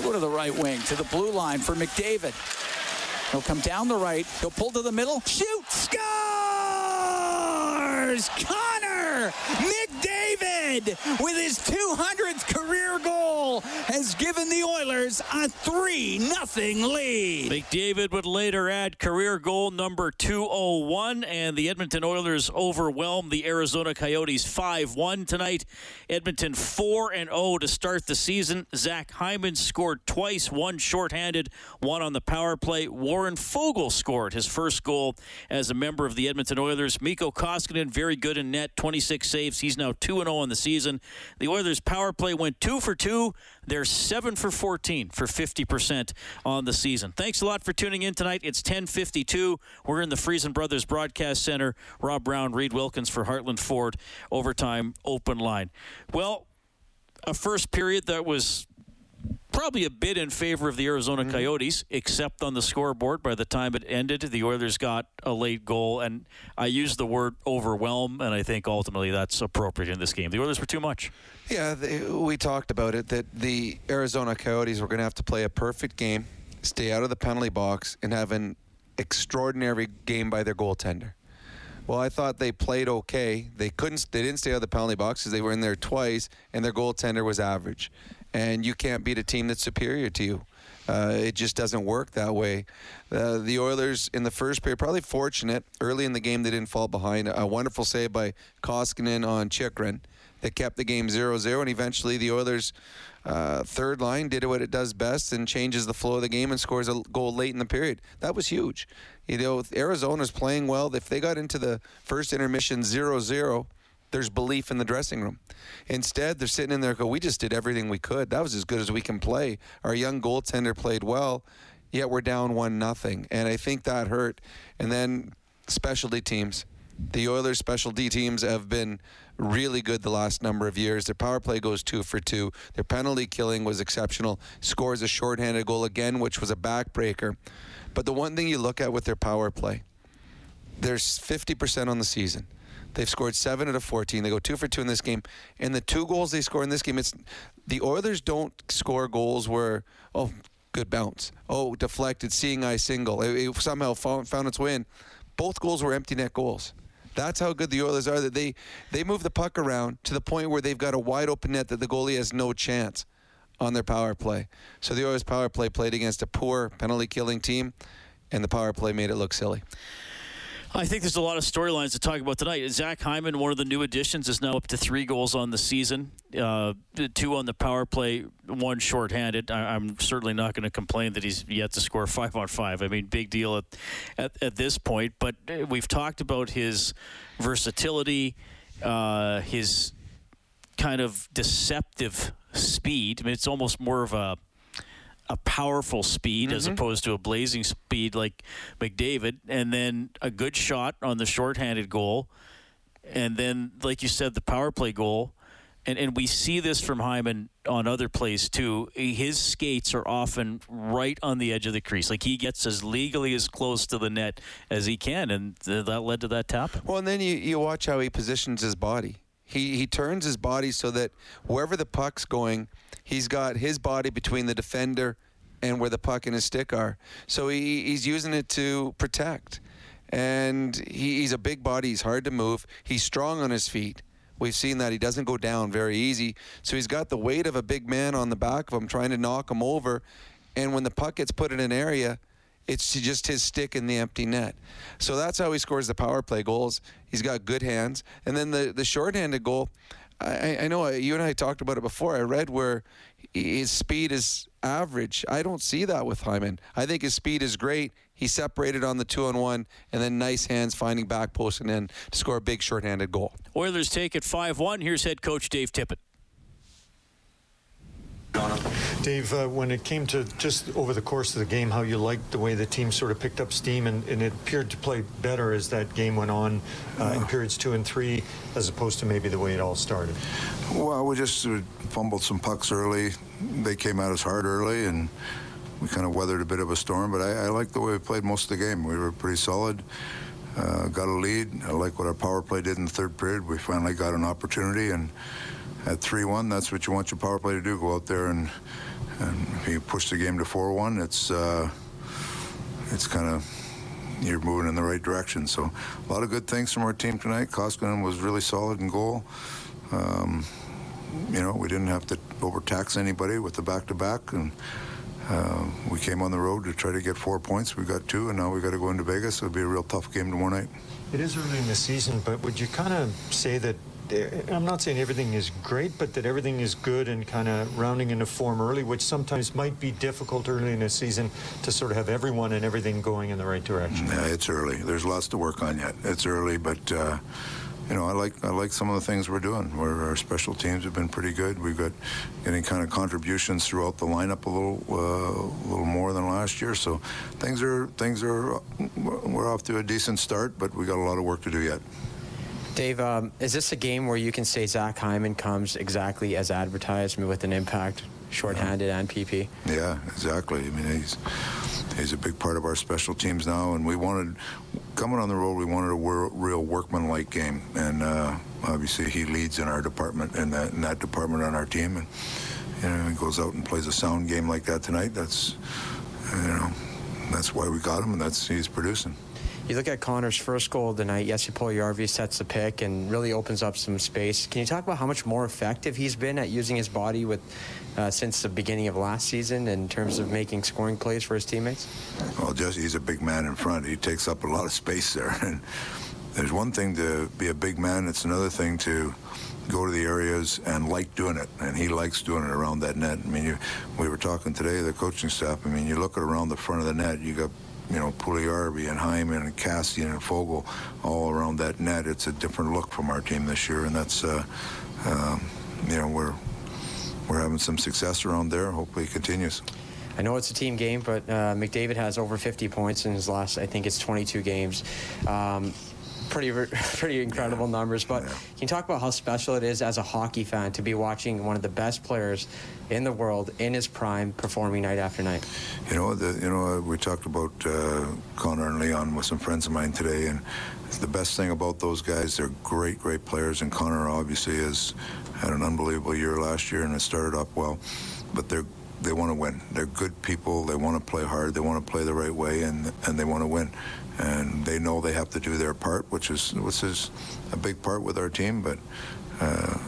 He'll go to the right wing, to the blue line for McDavid. He'll come down the right. He'll pull to the middle. Shoot! Scores! Connor McDavid with his 200th career goal has given the Oilers a 3 nothing lead. McDavid would later add career goal number 201, and the Edmonton Oilers overwhelmed the Arizona Coyotes 5 1 tonight. Edmonton 4 0 to start the season. Zach Hyman scored twice, one shorthanded, one on the power play. Warren Foegele scored his first goal as a member of the Edmonton Oilers. Mikko Koskinen, very good in net, 26 saves. He's now 2 0 on the season. The Oilers' power play went 2 for 2. They're 7 for 14 for 50% on the season. Thanks a lot for tuning in tonight. It's 10:52. We're in the Friesen Brothers Broadcast Center. Rob Brown, Reid Wilkins for Heartland Ford overtime open line. Well, a first period that was probably a bit in favor of the Arizona Mm-hmm. Coyotes, except on the scoreboard. By the time it ended, the Oilers got a late goal, and I used the word overwhelm, and I think ultimately that's appropriate in this game. The Oilers were too much. Yeah, they, we talked about it that the Arizona Coyotes were going to have to play a perfect game, stay out of the penalty box, and have an extraordinary game by their goaltender. Well, I thought they played okay. They couldn't. They didn't stay out of the penalty box because they were in there twice, and their goaltender was average. And you can't beat a team that's superior to you. Uh, it just doesn't work that way. Uh, the Oilers in the first period, probably fortunate early in the game, they didn't fall behind. A wonderful save by Koskinen on Chychrun that kept the game 0-0, and eventually the Oilers' uh, third line did what it does best and changes the flow of the game and scores a goal late in the period. That was huge. You know, Arizona's playing well. If they got into the first intermission 0-0, there's belief in the dressing room. Instead, they're sitting in there go, we just did everything we could. That was as good as we can play. Our young goaltender played well, yet we're down one nothing. And I think that hurt. And then specialty teams. The Oilers specialty teams have been really good the last number of years. Their power play goes two for two. Their penalty killing was exceptional. Scores a shorthanded goal again, which was a backbreaker. But the one thing you look at with their power play, there's 50% on the season. They've scored seven out of 14. They go two for two in this game. And the two goals they score in this game, it's the Oilers don't score goals where, oh, good bounce. Oh, deflected, seeing eye single. It, it somehow found, found its way in. Both goals were empty net goals. That's how good the Oilers are. That they they move the puck around to the point where they've got a wide open net that the goalie has no chance on their power play. So the Oilers power play played against a poor penalty killing team, and the power play made it look silly. I think there's a lot of storylines to talk about tonight. Zach Hyman, one of the new additions, is now up to three goals on the season, uh, two on the power play, one shorthanded. I, I'm certainly not going to complain that he's yet to score five on five. I mean, big deal at, at, at this point. But uh, we've talked about his versatility, uh, his kind of deceptive speed. I mean, it's almost more of a a powerful speed as mm-hmm. opposed to a blazing speed like McDavid, and then a good shot on the shorthanded goal, and then, like you said, the power play goal. And, and we see this from Hyman on other plays too. His skates are often right on the edge of the crease. Like he gets as legally as close to the net as he can, and th- that led to that tap. Well, and then you, you watch how he positions his body. He he turns his body so that wherever the puck's going, he's got his body between the defender and where the puck and his stick are. So he, he's using it to protect. And he, he's a big body. He's hard to move. He's strong on his feet. We've seen that he doesn't go down very easy. So he's got the weight of a big man on the back of him trying to knock him over. And when the puck gets put in an area, it's just his stick in the empty net. So that's how he scores the power play goals. He's got good hands. And then the, the shorthanded goal, I, I know you and I talked about it before. I read where his speed is average. I don't see that with Hyman. I think his speed is great. He separated on the two on one, and then nice hands finding back post and then to score a big shorthanded goal. Oilers take it 5 1. Here's head coach Dave Tippett. Dave, uh, when it came to just over the course of the game, how you liked the way the team sort of picked up steam and, and it appeared to play better as that game went on uh, in periods two and three, as opposed to maybe the way it all started. Well, we just uh, fumbled some pucks early. They came at us hard early, and we kind of weathered a bit of a storm. But I, I like the way we played most of the game. We were pretty solid. Uh, got a lead. I like what our power play did in the third period. We finally got an opportunity, and at 3-1, that's what you want your power play to do. Go out there and And if you push the game to 4-1, it's uh, it's kind of you're moving in the right direction. So a lot of good things from our team tonight. Koskinen was really solid in goal. Um, you know, we didn't have to overtax anybody with the back-to-back, and uh, we came on the road to try to get four points. We got two, and now we got to go into Vegas. It'll be a real tough game tomorrow night. It is early in the season, but would you kind of say that? I'm not saying everything is great, but that everything is good and kind of rounding into form early, which sometimes might be difficult early in a season to sort of have everyone and everything going in the right direction. Yeah, it's early. There's lots to work on yet. It's early, but uh, you know, I like I like some of the things we're doing. Where our special teams have been pretty good. We've got getting kind of contributions throughout the lineup a little uh, a little more than last year. So things are things are we're off to a decent start, but we got a lot of work to do yet. Dave, um, is this a game where you can say Zach Hyman comes exactly as advertised with an impact, shorthanded and PP? Yeah, exactly. I mean, he's he's a big part of our special teams now, and we wanted coming on the road. We wanted a real workman-like game, and uh, obviously he leads in our department in that in that department on our team, and you know he goes out and plays a sound game like that tonight. That's you know that's why we got him, and that's he's producing. You look at Connor's first goal tonight. Jesse Puljujärvi sets the pick and really opens up some space. Can you talk about how much more effective he's been at using his body with uh, since the beginning of last season in terms of making scoring plays for his teammates? Well, Jesse, he's a big man in front. He takes up a lot of space there. And there's one thing to be a big man. It's another thing to go to the areas and like doing it. And he likes doing it around that net. I mean, you, we were talking today, the coaching staff. I mean, you look around the front of the net, you got you know, Puljujärvi and Hyman and Kassian and Foegele all around that net. It's a different look from our team this year, and that's, uh, um, you know, we're we're having some success around there. Hopefully, it continues. I know it's a team game, but uh, McDavid has over 50 points in his last, I think it's 22 games. Um, pretty, pretty incredible Yeah. numbers. But Yeah. can you talk about how special it is as a hockey fan to be watching one of the best players in the world in his prime performing night after night? You know, the, you know, we talked about uh, Connor and Leon with some friends of mine today, and the best thing about those guys, they're great, great players. And Connor obviously has had an unbelievable year last year, and it started off well. But they're they want to win. They're good people. They want to play hard. They want to play the right way, and and they want to win. And they know they have to do their part, which is which is a big part with our team. But uh,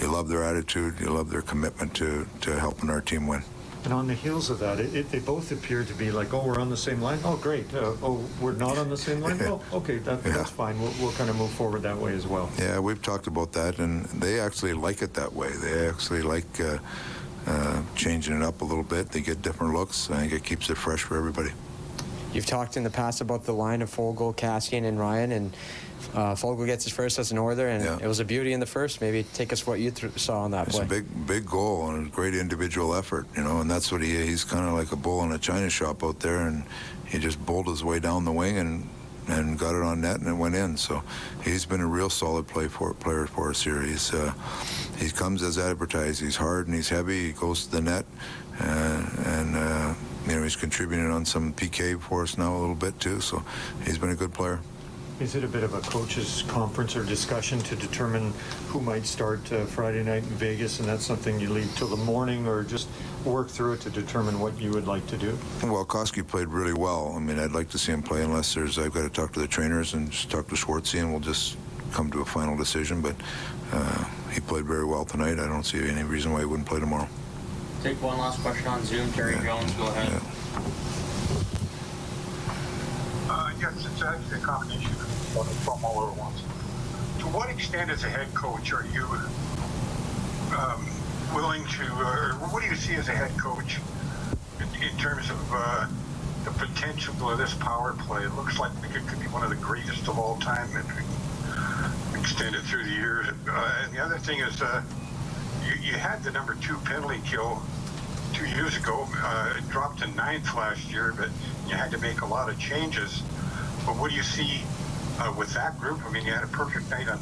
you love their attitude. You love their commitment to to helping our team win. And on the heels of that, it, it, they both appear to be like, oh, we're on the same line. Oh, great. Uh, oh, we're not on the same line. Oh, okay, that, Yeah. that's fine. We'll, we'll kind of move forward that way as well. Yeah, we've talked about that, and they actually like it that way. They actually like uh, uh, changing it up a little bit. They get different looks. I think it keeps it fresh for everybody. You've talked in the past about the line of Foegele, Kassian, and Ryan, and uh, Foegele gets his first as an Oiler, and Yeah. it was a beauty in the first. Maybe take us what you th- saw on that play. It's a big, big goal and a great individual effort, you know. And that's what he he's kind of like a bull in a china shop out there, and he just bowled his way down the wing and and got it on net and it went in. So he's been a real solid play for player for us here. He's uh, he comes as advertised. He's hard and he's heavy. He goes to the net, uh, and uh, you know he's contributing on some PK for us now a little bit too. So he's been a good player. Is it a bit of a coaches' conference or discussion to determine who might start uh, Friday night in Vegas, and that's something you leave till the morning, or just work through it to determine what you would like to do? Well, Koski played really well. I mean, I'd like to see him play unless there's, I've got to talk to the trainers and just talk to Schwartzy and we'll just come to a final decision. But uh, he played very well tonight. I don't see any reason why he wouldn't play tomorrow. Take one last question on Zoom. Terry Yeah. Jones, go ahead. Yeah. Uh, yes, it's actually a combination of from all over once. To what extent, as a head coach, are you um, willing to, or what do you see as a head coach in, in terms of uh, the potential of this power play? It looks like it could be one of the greatest of all time if we extend it through the years. Uh, and the other thing is, uh, you, you had the number two penalty kill two years ago. Uh, it dropped to ninth last year, but you had to make a lot of changes. But what do you see uh, with that group? I mean, you had a perfect night on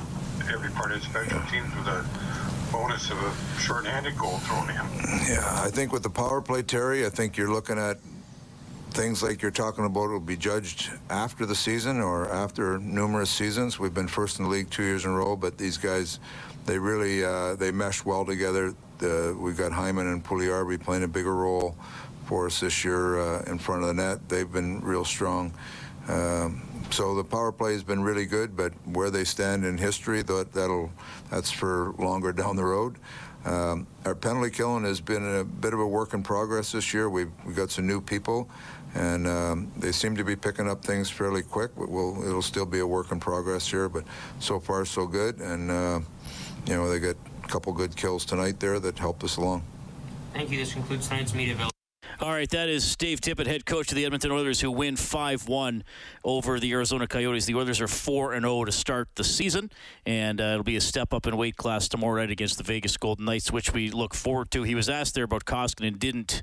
every part of the special teams with a bonus of a short-handed goal thrown in. Yeah, I think with the power play, Terry, I think you're looking at things like you're talking about will be judged after the season or after numerous seasons. We've been first in the league two years in a row, but these guys, they really uh, they mesh well together. We've got Hyman and Puljujärvi playing a bigger role for us this year uh, in front of the net. They've been real strong. Um, so the power play has been really good, but where they stand in history, that, that'll that's for longer down the road. Um, our penalty killing has been a bit of a work in progress this year. We've, we've got some new people, and um, they seem to be picking up things fairly quick. But we'll, it'll still be a work in progress here, but so far so good. And uh, you know they got a couple good kills tonight there that helped us along. Thank you. This concludes tonight's media availability. All right, that is Dave Tippett, head coach of the Edmonton Oilers, who win 5 1 over the Arizona Coyotes. The Oilers are 4 0 to start the season, and uh, it'll be a step up in weight class tomorrow night against the Vegas Golden Knights, which we look forward to. He was asked there about Koskinen, didn't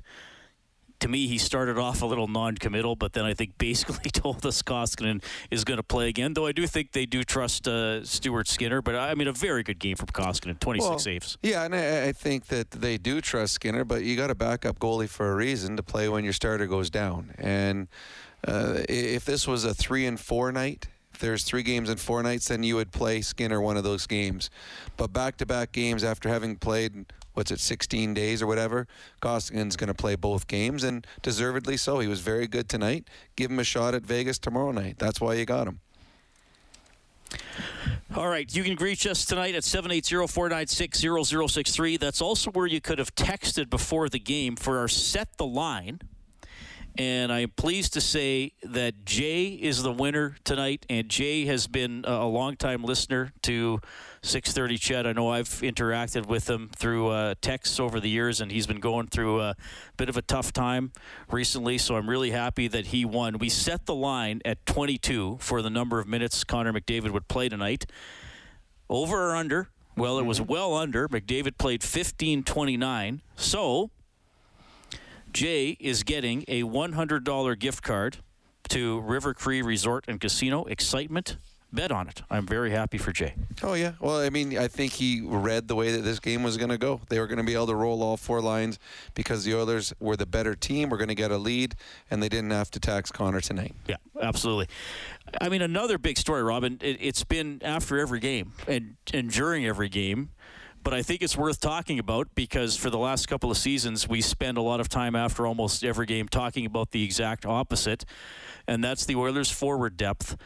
to me, he started off a little non-committal, but then I think basically told us Koskinen is going to play again. Though I do think they do trust uh, Stuart Skinner, but I mean a very good game from Koskinen, 26 well, saves. Yeah, and I, I, think that they do trust Skinner, but you got a backup goalie for a reason to play when your starter goes down. And uh, if this was a three and four night, there's three games in four nights, then you would play Skinner one of those games. But back-to-back games after having played what's it, 16 days or whatever. Koskinen's going to play both games, and deservedly so. He was very good tonight. Give him a shot at Vegas tomorrow night. That's why you got him. All right, you can reach us tonight at 780-496-0063. That's also where you could have texted before the game for our Set the Line and I am pleased to say that Jay is the winner tonight. And Jay has been a long-time listener to 6:30 CHED. I know I've interacted with him through uh, texts over the years, and he's been going through a bit of a tough time recently. So I'm really happy that he won. We set the line at 22 for the number of minutes Connor McDavid would play tonight. Over or under? Well, it was mm-hmm. well under. McDavid played 15:29. So Jay is getting a $100 gift card to River Cree Resort and Casino. Excitement. Bet on it. I'm very happy for Jay. Oh yeah. Well, I mean, I think he read the way that this game was going to go. They were going to be able to roll all four lines because the Oilers were the better team. We're going to get a lead, and they didn't have to tax Connor tonight. Yeah, absolutely. I mean, another big story, Robin. It, it's been after every game and and during every game but I think it's worth talking about because for the last couple of seasons, we spend a lot of time after almost every game talking about the exact opposite, and that's the Oilers' forward depth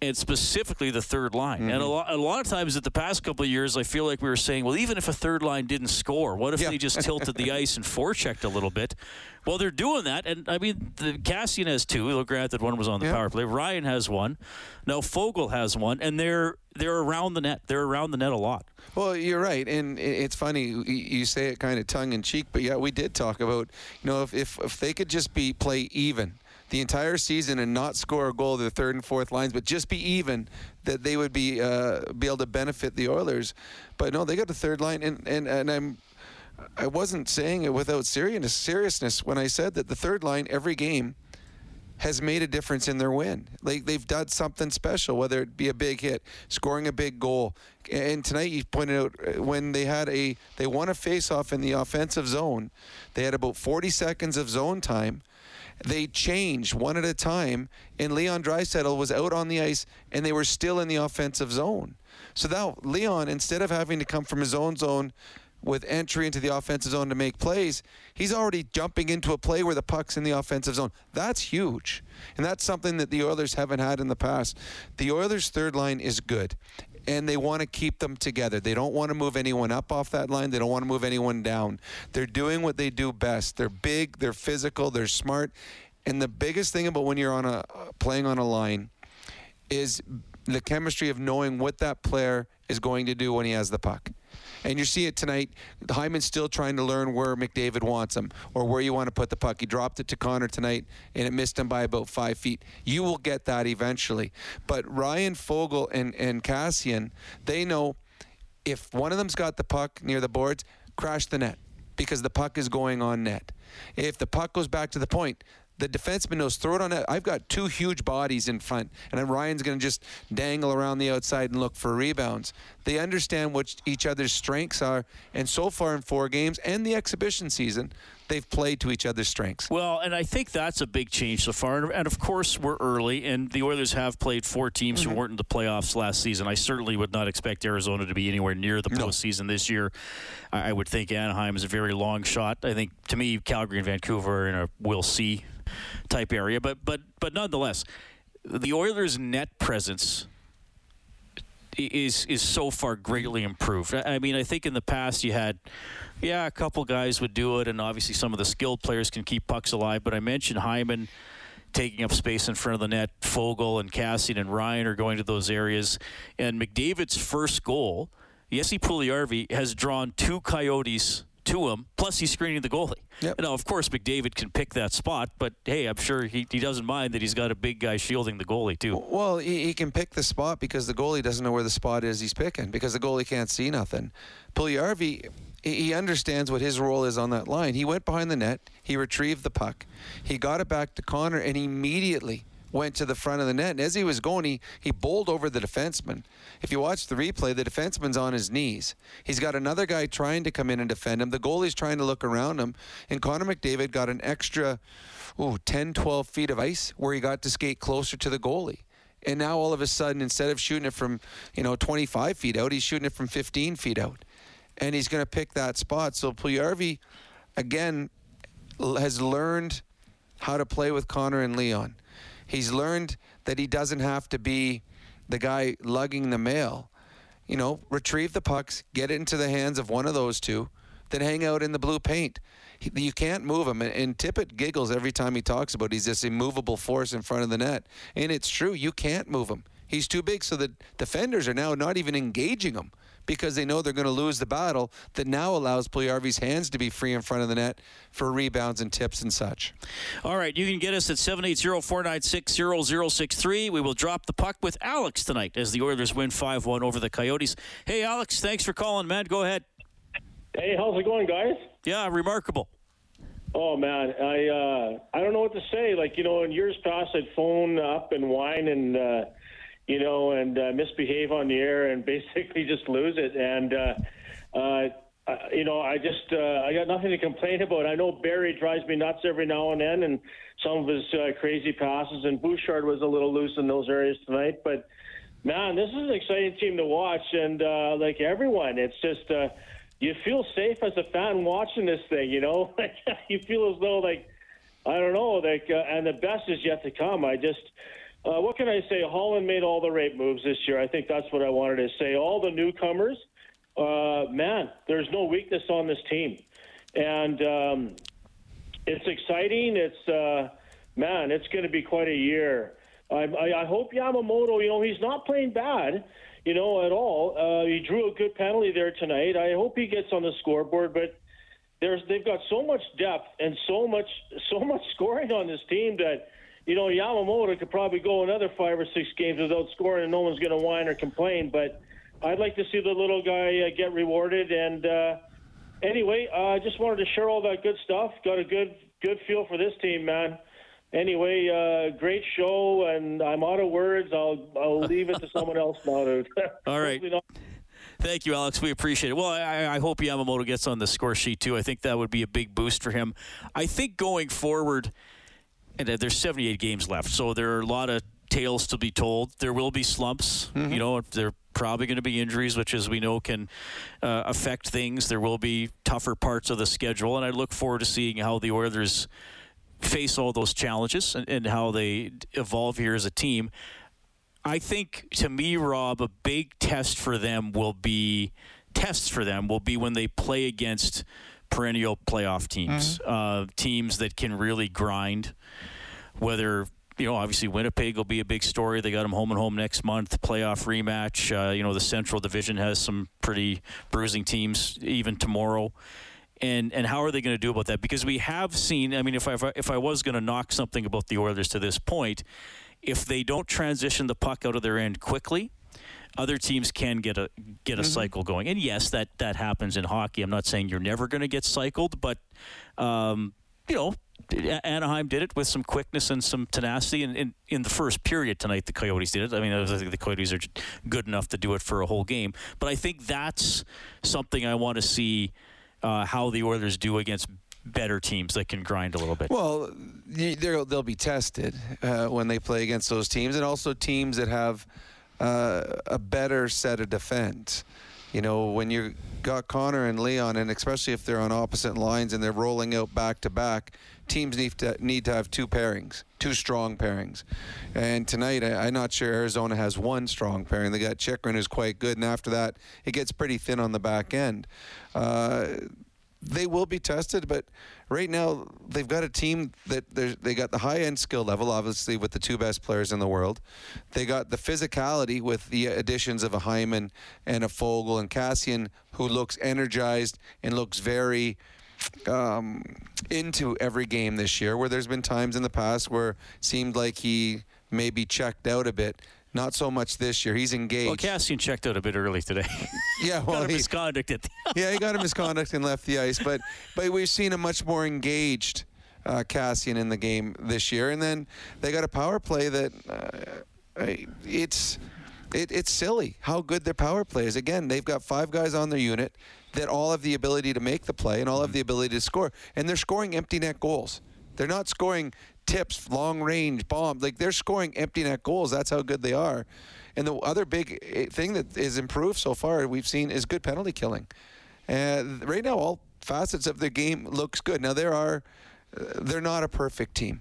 and specifically the third line. Mm-hmm. And a mm-hmm. lot, a lot of times at the past couple of years, I feel like we were saying, well, even if a third line didn't score, what if yeah. they just tilted the ice and forechecked a little bit? Well, they're doing that, and I mean, the Kassian has two. Granted, one was on the yeah. power play. Ryan has one. Now Foegele has one, and they're they're around the net. They're around the net a lot. Well, you're right, and it's funny you say it kind of tongue in cheek, but yeah, we did talk about you know if if, if they could just be play even the entire season and not score a goal to the third and fourth lines, but just be even, that they would be uh, be able to benefit the Oilers. But no, they got the third line, and and, and I'm. I wasn't saying it without seriousness, seriousness when I said that the third line every game has made a difference in their win. Like they've done something special, whether it be a big hit, scoring a big goal. And tonight you pointed out uh, when they had a they won a face-off in the offensive zone, they had about 40 seconds of zone time they changed one at a time, and Leon Draisaitl was out on the ice, and they were still in the offensive zone. So now Leon, instead of having to come from his own zone with entry into the offensive zone to make plays, he's already jumping into a play where the puck's in the offensive zone. That's huge. And that's something that the Oilers haven't had in the past. The Oilers' third line is good and they want to keep them together. They don't want to move anyone up off that line. They don't want to move anyone down. They're doing what they do best. They're big, they're physical, they're smart. And the biggest thing about when you're on a playing on a line is the chemistry of knowing what that player is going to do when he has the puck. And you see it tonight. Hyman's still trying to learn where McDavid wants him or where you want to put the puck. He dropped it to Connor tonight and it missed him by about five feet. You will get that eventually. But Ryan Foegele and, and Kassian, they know if one of them's got the puck near the boards, crash the net because the puck is going on net. If the puck goes back to the point, the defenseman knows throw it on that. I've got two huge bodies in front, and then Ryan's going to just dangle around the outside and look for rebounds. They understand what each other's strengths are, and so far in four games and the exhibition season, they've played to each other's strengths. Well, and I think that's a big change so far. And, of course, we're early, and the Oilers have played four teams Mm-hmm. who weren't in the playoffs last season. I certainly would not expect Arizona to be anywhere near the No. postseason this year. I, I would think Anaheim is a very long shot. I think, to me, Calgary and Vancouver are in a we'll see type area. But but but nonetheless, the Oilers' net presence is is so far greatly improved. I mean, I think in the past you had, yeah, a couple guys would do it, and obviously some of the skilled players can keep pucks alive. But I mentioned Hyman taking up space in front of the net. Foegele and Kassian and Ryan are going to those areas, and McDavid's first goal, Jesse Puljujärvi has drawn two Coyotes to him. Plus, he's screening the goalie. Yep. Now, of course, McDavid can pick that spot, but hey, I'm sure he, he doesn't mind that he's got a big guy shielding the goalie too. Well, he, he can pick the spot because the goalie doesn't know where the spot is he's picking because the goalie can't see nothing. Puljujärvi, he he understands what his role is on that line. He went behind the net, he retrieved the puck, he got it back to Connor, and immediately went to the front of the net. And as he was going, he, he bowled over the defenseman. If you watch the replay, the defenseman's on his knees. He's got another guy trying to come in and defend him. The goalie's trying to look around him. And Connor McDavid got an extra ooh, 10, 12 feet of ice where he got to skate closer to the goalie. And now all of a sudden, instead of shooting it from, you know, 25 feet out, he's shooting it from 15 feet out. And he's going to pick that spot. So Puljujärvi, again, has learned how to play with Connor and Leon. He's learned that he doesn't have to be the guy lugging the mail. You know, retrieve the pucks, get it into the hands of one of those two, then hang out in the blue paint. He, you can't move him. And, and Tippett giggles every time he talks about he's this immovable force in front of the net. And it's true, you can't move him. He's too big. So the defenders are now not even engaging him because they know they're going to lose the battle that now allows Puljujärvi's hands to be free in front of the net for rebounds and tips and such. All right, you can get us at 780-496-0063. We will drop the puck with Alex tonight as the Oilers win 5-1 over the Coyotes. Hey, Alex, thanks for calling, man. Go ahead. Hey, how's it going, guys? Yeah, remarkable. Oh man, I uh, I don't know what to say. Like you know, in years past, I'd phone up and whine and uh, you know and uh, misbehave on the air and basically just lose it. And uh, uh, you know, I just uh, I got nothing to complain about. I know Barrie drives me nuts every now and then, and some of his uh, crazy passes. And Bouchard was a little loose in those areas tonight, but man, this is an exciting team to watch, and uh, like everyone, it's just uh, you feel safe as a fan watching this thing. You know, you feel as though like I don't know, like uh, and the best is yet to come. I just. Uh, what can I say? Holland made all the right moves this year. I think that's what I wanted to say. All the newcomers, uh, man, there's no weakness on this team, and um, it's exciting. It's uh, man, it's going to be quite a year. I, I, I hope Yamamoto. You know, he's not playing bad. You know, at all. Uh, he drew a good penalty there tonight. I hope he gets on the scoreboard, but there's they've got so much depth and so much so much scoring on this team that you know Yamamoto could probably go another five or six games without scoring, and no one's going to whine or complain. But I'd like to see the little guy uh, get rewarded. And uh, anyway, uh, I just wanted to share all that good stuff. Got a good good feel for this team, man. Anyway, uh, great show, and I'm out of words. I'll I'll leave it to someone else now. To All right. Thank you, Alex. We appreciate it. Well, I, I hope Yamamoto gets on the score sheet too. I think that would be a big boost for him. I think going forward, and there's 78 games left, so there are a lot of tales to be told. There will be slumps. You know, there are probably going to be injuries, which, as we know, can uh, affect things. There will be tougher parts of the schedule, and I look forward to seeing how the Oilers face all those challenges and, and how they evolve here as a team. I think to me, Rob, a big test for them will be tests for them will be when they play against perennial playoff teams, uh, teams that can really grind. Whether you know, obviously Winnipeg will be a big story. They got them home and home next month, playoff rematch. Uh, you know, the Central Division has some pretty bruising teams even tomorrow. And and how are they going to do about that? Because we have seen. I mean, if I if I, if I was going to knock something about the Oilers to this point, if they don't transition the puck out of their end quickly, other teams can get a get a cycle going. And yes, that that happens in hockey. I'm not saying you're never going to get cycled, but um, you know, Anaheim did it with some quickness and some tenacity. And in, in the first period tonight, the Coyotes did it. I mean, I think the Coyotes are good enough to do it for a whole game. But I think that's something I want to see uh, how the Oilers do against better teams that can grind a little bit. Well, they'll they'll be tested uh, when they play against those teams, and also teams that have uh, a better set of defense. You know, when you got Connor and Leon, and especially if they're on opposite lines and they're rolling out back to back, teams need to need to have two pairings, two strong pairings. And tonight, I, I'm not sure Arizona has one strong pairing. They got Chychrun, who's quite good, and after that, it gets pretty thin on the back end. Uh, they will be tested, but right now they've got a team that they got the high end skill level, obviously with the two best players in the world. They got the physicality with the additions of a Hyman and a Foegele and Kassian, who looks energized and looks very um, into every game this year. Where there's been times in the past where it seemed like he maybe checked out a bit. Not so much this year. He's engaged. Well, Kassian checked out a bit early today. yeah, well, Got a he- misconduct the yeah, he got a misconduct and left the ice, but but we've seen a much more engaged uh, Kassian in the game this year, and then they got a power play that uh, it's it, it's silly how good their power play is. Again, they've got five guys on their unit that all have the ability to make the play and all have the ability to score, and they're scoring empty net goals. They're not scoring tips, long range bombs. Like they're scoring empty net goals. That's how good they are. And the other big eh, thing that is improved so far we've seen is good penalty killing. And right now, all facets of their game looks good. Now there are, uh, they're not a perfect team,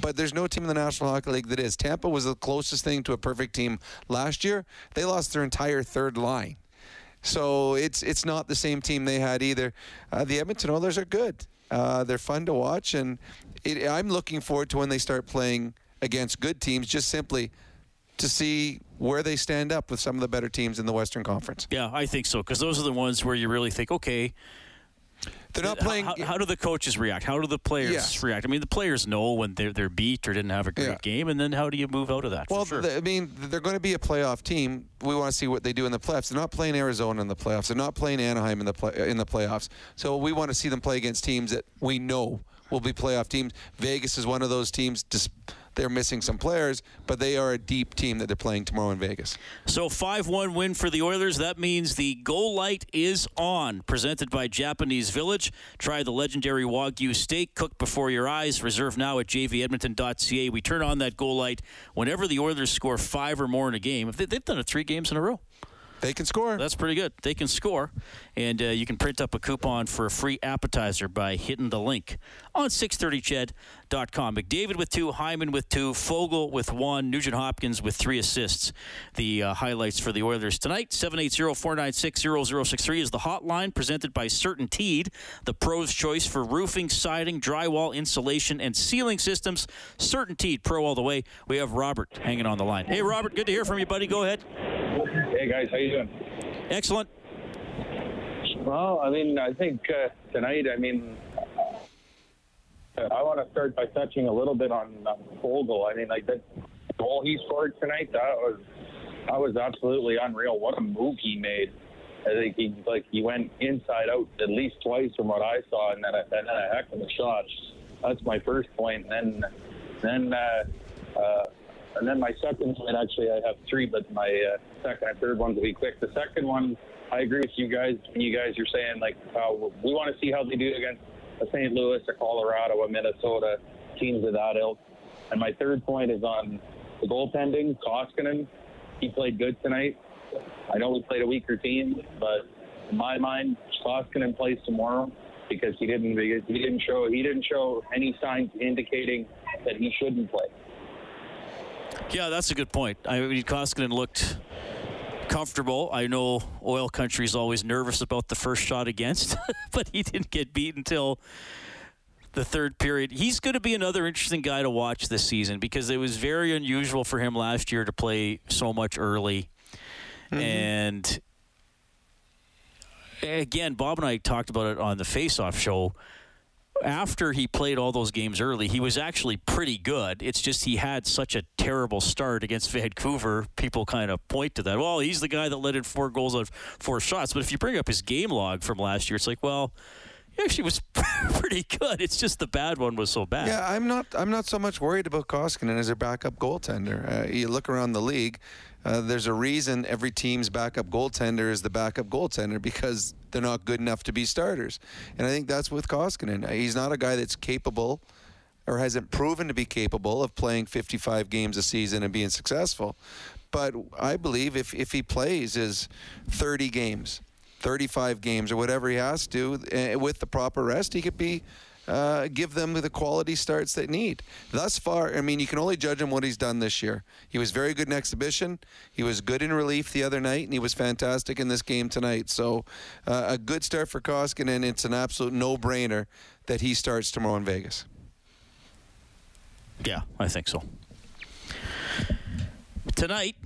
but there's no team in the National Hockey League that is. Tampa was the closest thing to a perfect team last year. They lost their entire third line. So it's it's not the same team they had either. Uh, the Edmonton Oilers are good. Uh, they're fun to watch, and it, I'm looking forward to when they start playing against good teams. Just simply to see where they stand up with some of the better teams in the Western Conference. Yeah, I think so because those are the ones where you really think, okay, they're not how- playing. How, how do the coaches react? How do the players react? I mean, the players know when they're they're beat or didn't have a great Yeah. game, and then how do you move out of that? Well, sure. th- I mean, they're going to be a playoff team. We want to see what they do in the playoffs. They're not playing Arizona in the playoffs. They're not playing Anaheim in the play- in the playoffs. So we want to see them play against teams that we know will be playoff teams. Vegas is one of those teams. Just, they're missing some players, but they are a deep team that they're playing tomorrow in Vegas. So 5 1 win for the Oilers. That means the goal light is on. Presented by Japanese Village. Try the legendary Wagyu steak cooked before your eyes. Reserve now at jvedmonton.ca. We turn on that goal light whenever the Oilers score five or more in a game. They- They've done it three games in a row. They can score. That's pretty good. They can score. And uh, you can print up a coupon for a free appetizer by hitting the link on 630ched.com. McDavid with two, Hyman with two, Foegele with one, Nugent Hopkins with three assists. The uh, highlights for the Oilers tonight 780 496 0063 is the hotline presented by Certainteed, the pro's choice for roofing, siding, drywall, insulation, and ceiling systems. Certainteed, pro all the way. We have Robert hanging on the line. Hey, Robert, good to hear from you, buddy. Go ahead. Hey guys, how you doing? Excellent. Well, I mean, I think uh, tonight, I mean, I want to start by touching a little bit on Foegele. I mean, like that goal he scored tonight, that was that was absolutely unreal. What a move he made! I think he like he went inside out at least twice from what I saw, and then a, and then a heck of a shot. That's my first point. And then then uh, uh, and then my second point. Actually, I have three, but my uh, second and third ones will be quick. The second one, I agree with you guys. You guys are saying like how we want to see how they do against a St. Louis, a Colorado, a Minnesota, teams that ilk. And my third point is on the goaltending. Koskinen, he played good tonight. I know we played a weaker team, but in my mind, Koskinen plays tomorrow because he didn't he didn't show he didn't show any signs indicating that he shouldn't play. Yeah, that's a good point. I mean, Koskinen looked comfortable. I know Oil Country is always nervous about the first shot against, but he didn't get beat until the third period. He's going to be another interesting guy to watch this season because it was very unusual for him last year to play so much early. Mm-hmm. And eh, again, Bob and I talked about it on the Face-Off show after he played all those games early, he was actually pretty good. It's just he had such a terrible start against Vancouver. People kind of point to that. Well, he's the guy that let in four goals on four shots. But if you bring up his game log from last year, it's like, well, he actually was pretty good. It's just the bad one was so bad. Yeah, I'm not. I'm not so much worried about Koskinen as a backup goaltender. Uh, you look around the league. Uh, there's a reason every team's backup goaltender is the backup goaltender because they're not good enough to be starters. And I think that's with Koskinen. He's not a guy that's capable or hasn't proven to be capable of playing 55 games a season and being successful. But I believe if, if he plays his 30 games, 35 games, or whatever he has to, uh, with the proper rest, he could be uh, give them the quality starts they need. Thus far, I mean, you can only judge him what he's done this year. He was very good in exhibition. He was good in relief the other night, and he was fantastic in this game tonight. So, uh, a good start for Koskinen. And it's an absolute no-brainer that he starts tomorrow in Vegas. Yeah, I think so. Tonight,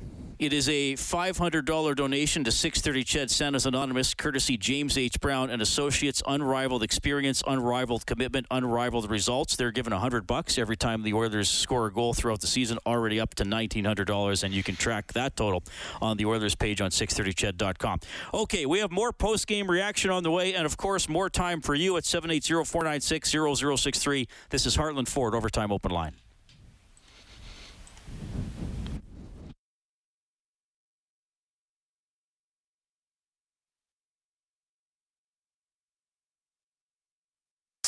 it is a $500 donation to 630 Ched Santa's Anonymous, courtesy James H. Brown and Associates. Unrivaled experience, unrivaled commitment, unrivaled results. They're given 100 bucks every time the Oilers score a goal throughout the season, already up to $1,900, and you can track that total on the Oilers page on 630ched.com. Okay, we have more post-game reaction on the way, and of course, more time for you at 780-496-0063. This is Heartland Ford Overtime Open Line.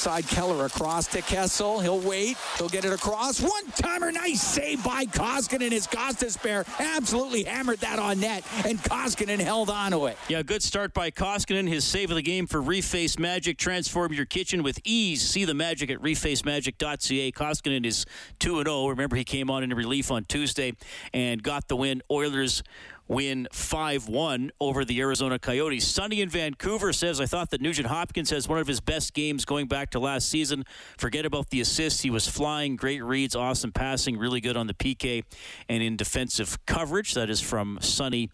Side Keller across to Kessel. He'll wait. He'll get it across. One timer. Nice save by Koskinen. His Gostisbehere absolutely hammered that on net, and Koskinen held on to it. Yeah, good start by Koskinen. His save of the game for Reface Magic. Transform your kitchen with ease. See the magic at refacemagic.ca. Koskinen is 2 0. Remember, he came on in relief on Tuesday and got the win. Oilers win 5 1 over the Arizona Coyotes. Sonny in Vancouver says, I thought that Nugent Hopkins has one of his best games going back to last season. Forget about the assists. He was flying, great reads, awesome passing, really good on the PK and in defensive coverage. That is from Sonny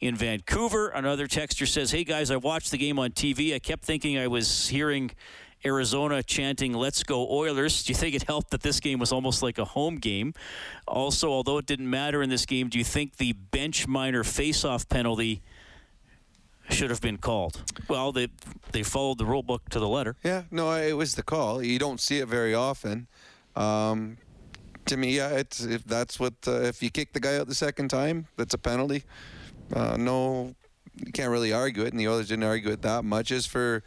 in Vancouver. Another texter says, Hey guys, I watched the game on TV. I kept thinking I was hearing Arizona chanting "Let's go Oilers." Do you think it helped that this game was almost like a home game? Also, although it didn't matter in this game, do you think the bench minor face-off penalty should have been called? Well, they they followed the rule book to the letter. Yeah, no, it was the call. You don't see it very often. Um, to me, yeah, it's if that's what uh, if you kick the guy out the second time, that's a penalty. Uh, no, you can't really argue it, and the Oilers didn't argue it that much. As for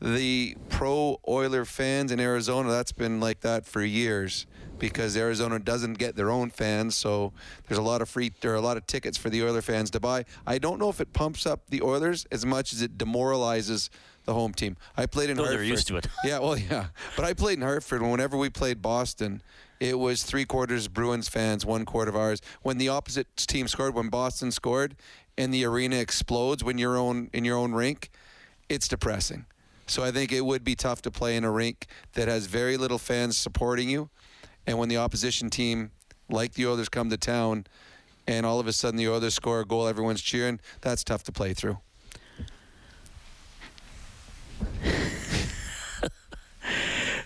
the pro Oiler fans in Arizona, that's been like that for years because Arizona doesn't get their own fans, so there's a lot of free there are a lot of tickets for the Oiler fans to buy. I don't know if it pumps up the Oilers as much as it demoralizes the home team. I played in Well, they're used to it. Yeah, well, yeah, but I played in Hartford. Whenever we played Boston, it was three quarters Bruins fans, one quarter of ours. When the opposite team scored, when Boston scored, and the arena explodes when you're own in your own rink, it's depressing. So I think it would be tough to play in a rink that has very little fans supporting you, and when the opposition team, like the Oilers, come to town, and all of a sudden the Oilers score a goal, everyone's cheering. That's tough to play through.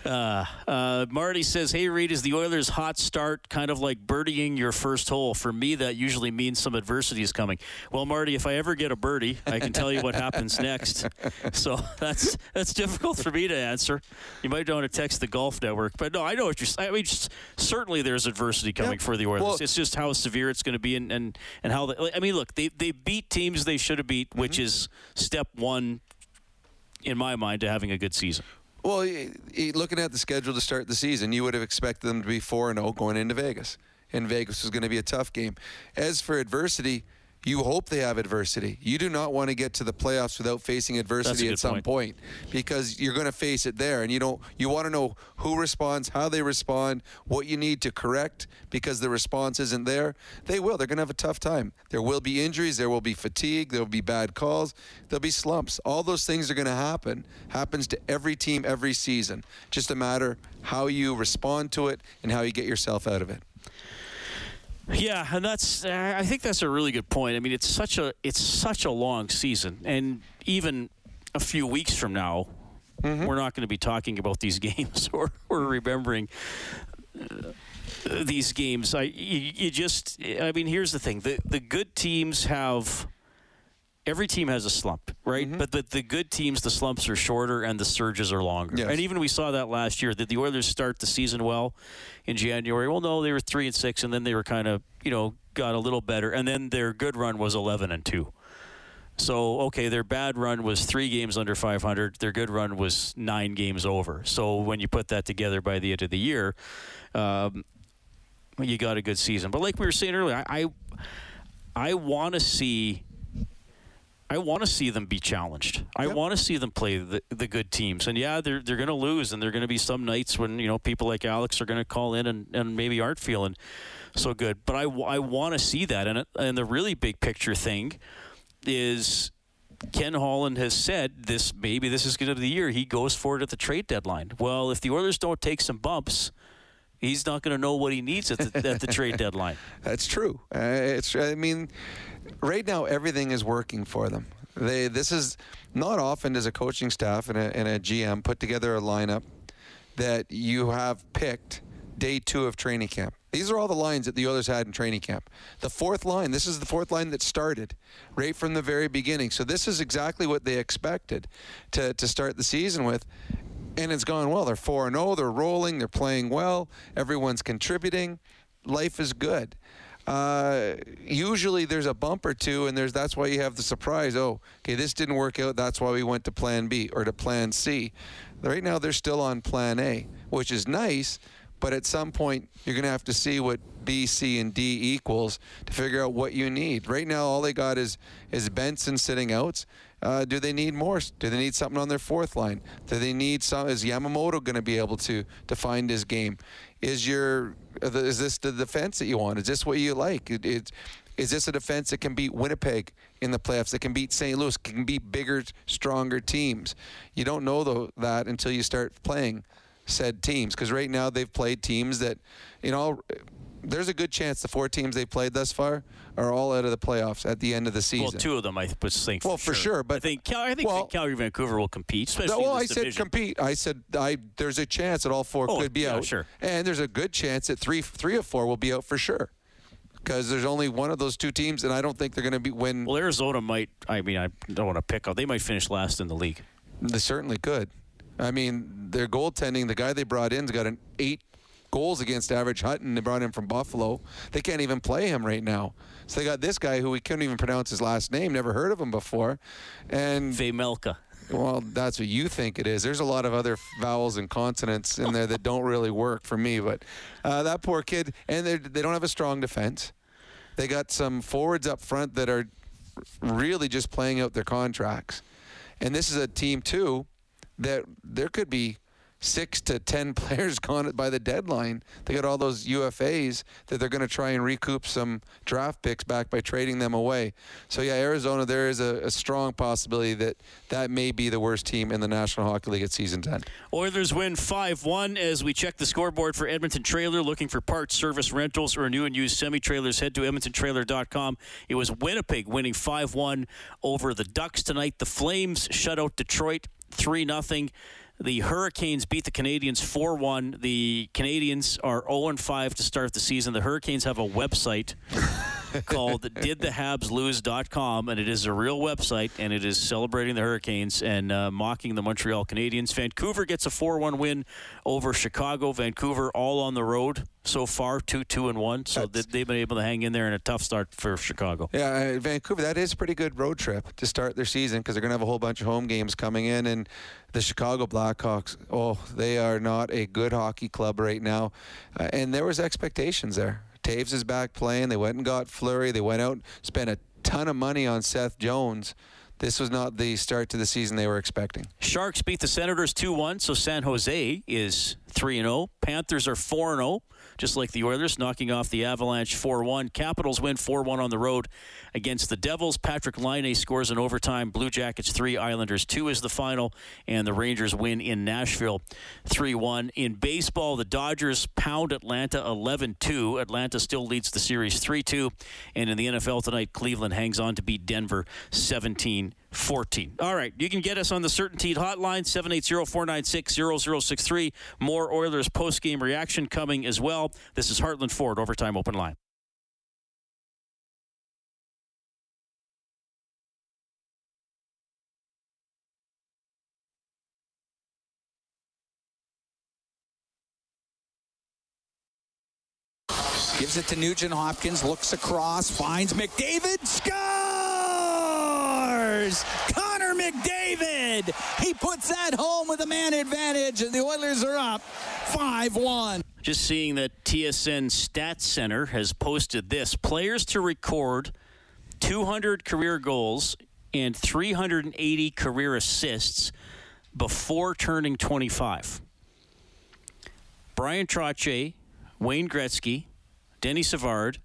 Uh, uh, Marty says, "Hey Reid, is the Oilers' hot start kind of like birdieing your first hole? For me, that usually means some adversity is coming." Well, Marty, if I ever get a birdie, I can tell you what happens next. So that's that's difficult for me to answer. You might want to text the Golf Network, but no, I know what you're. saying. I mean, just, certainly there's adversity coming for the Oilers. Well- it's just how severe it's going to be, and and, and how. They, I mean, look, they they beat teams they should have beat, which is step one in my mind to having a good season. Well, looking at the schedule to start the season, you would have expected them to be 4 0 going into Vegas. And Vegas was going to be a tough game. As for adversity, you hope they have adversity. You do not want to get to the playoffs without facing adversity at some point. point because you're going to face it there and you don't you want to know who responds, how they respond, what you need to correct because the response isn't there. They will. They're going to have a tough time. There will be injuries, there will be fatigue, there will be bad calls, there'll be slumps. All those things are going to happen. Happens to every team every season. Just a matter how you respond to it and how you get yourself out of it. Yeah, and that's I think that's a really good point. I mean, it's such a it's such a long season, and even a few weeks from now, we're not going to be talking about these games or, or remembering uh, these games. I you, you just I mean, here's the thing: the the good teams have every team has a slump, right? Mm-hmm. But the, the good teams, the slumps are shorter and the surges are longer. Yes. And even we saw that last year that the Oilers start the season well in January. Well, no, they were three and six, and then they were kind of you know got a little better, and then their good run was eleven and two. So okay, their bad run was three games under 500. Their good run was nine games over. So when you put that together by the end of the year, um, you got a good season. But like we were saying earlier, I I, I want to see. I want to see them be challenged. I want to see them play the, the good teams. And yeah, they're they're going to lose, and there are going to be some nights when you know people like Alex are going to call in and, and maybe aren't feeling so good. But I, I want to see that. And and the really big picture thing is Ken Holland has said this maybe this is going to be the year he goes for it at the trade deadline. Well, if the Oilers don't take some bumps, he's not going to know what he needs at the, at the trade deadline. That's true. Uh, it's. I mean, right now everything is working for them. They. This is not often does a coaching staff and a, and a GM put together a lineup that you have picked day two of training camp. These are all the lines that the Oilers had in training camp. The fourth line. This is the fourth line that started right from the very beginning. So this is exactly what they expected to to start the season with. And it's gone well. They're 4 0. They're rolling. They're playing well. Everyone's contributing. Life is good. Uh, usually there's a bump or two, and there's that's why you have the surprise. Oh, okay, this didn't work out. That's why we went to Plan B or to Plan C. Right now they're still on Plan A, which is nice. But at some point, you're going to have to see what B, C, and D equals to figure out what you need. Right now, all they got is is Benson sitting out. Uh, do they need more? Do they need something on their fourth line? Do they need some? Is Yamamoto going to be able to to find his game? Is your uh, is this the defense that you want? Is this what you like? It, it's is this a defense that can beat Winnipeg in the playoffs? That can beat St. Louis? Can beat bigger, stronger teams? You don't know that until you start playing said teams because right now they've played teams that you know there's a good chance the four teams they played thus far are all out of the playoffs at the end of the season. Well, two of them I would think. Well, for sure, but I think Cal- I think well- Calgary Vancouver will compete. Especially well, I this said compete. I said I there's a chance that all four Oh, could be yeah, out. sure. And there's a good chance that three three of four will be out for sure. Because there's only one of those two teams, and I don't think they're going to be win. Well, Arizona might. I mean, I don't want to pick out. They might finish last in the league. They certainly could. I mean, their goaltending, the guy they brought in's got an eight goals against average Hutton. They brought him from Buffalo. They can't even play him right now. So they got this guy who we couldn't even pronounce his last name, never heard of him before. And Vejmelka. well, that's what you think it is. There's a lot of other vowels and consonants in there that don't really work for me. But uh, that poor kid, and they they don't have a strong defense. They got some forwards up front that are really just playing out their contracts. And this is a team too that there could be six to ten players gone by the deadline. They got all those UFAs that they're going to try and recoup some draft picks back by trading them away. So yeah, Arizona, there is a, a strong possibility that that may be the worst team in the National Hockey League at season ten. Oilers win 5-1 as we check the scoreboard for Edmonton Trailer. Looking for parts, service, rentals, or new and used semi-trailers, head to edmontontrailer.com. It was Winnipeg winning 5-1 over the Ducks tonight. The Flames shut out Detroit 3-0. The Hurricanes beat the Canadiens 4 1. The Canadiens are 0 5 to start the season. The Hurricanes have a website called didthehabslose.com, and it is a real website, and it is celebrating the Hurricanes and uh, mocking the Montreal Canadiens. Vancouver gets a 4 1 win over Chicago. Vancouver all on the road so far, 2 2 and 1. So That's- they've been able to hang in there in a tough start for Chicago. Yeah, uh, Vancouver, that is a pretty good road trip to start their season because they're going to have a whole bunch of home games coming in. And the Chicago Blackhawks, oh, they are not a good hockey club right now. Uh, and there was expectations there. Toews is back playing. They went and got Fleury. They went out, spent a ton of money on Seth Jones. This was not the start to the season they were expecting. Sharks beat the Senators 2 1, so San Jose is 3 0. Panthers are 4 0, just like the Oilers, knocking off the Avalanche 4 1. Capitals win 4 1 on the road against the Devils. Patrik Laine scores in overtime. Blue Jackets 3, Islanders 2 is the final, and the Rangers win in Nashville 3 1. In baseball, the Dodgers pound Atlanta 11 2. Atlanta still leads the series 3 2. And in the NFL tonight, Cleveland hangs on to beat Denver 17 14. All right, you can get us on the Certainty Hotline, 780-496-0063. More Oilers post-game reaction coming as well. This is Heartland Ford, Overtime Open Line. Gives it to Nugent Hopkins, looks across, finds McDavid, scores! Connor McDavid! He puts that home with a man advantage, and the Oilers are up 5 1. Just seeing that TSN Stats Center has posted this players to record 200 career goals and 380 career assists before turning 25. Bryan Trottier, Wayne Gretzky, Denis Savard,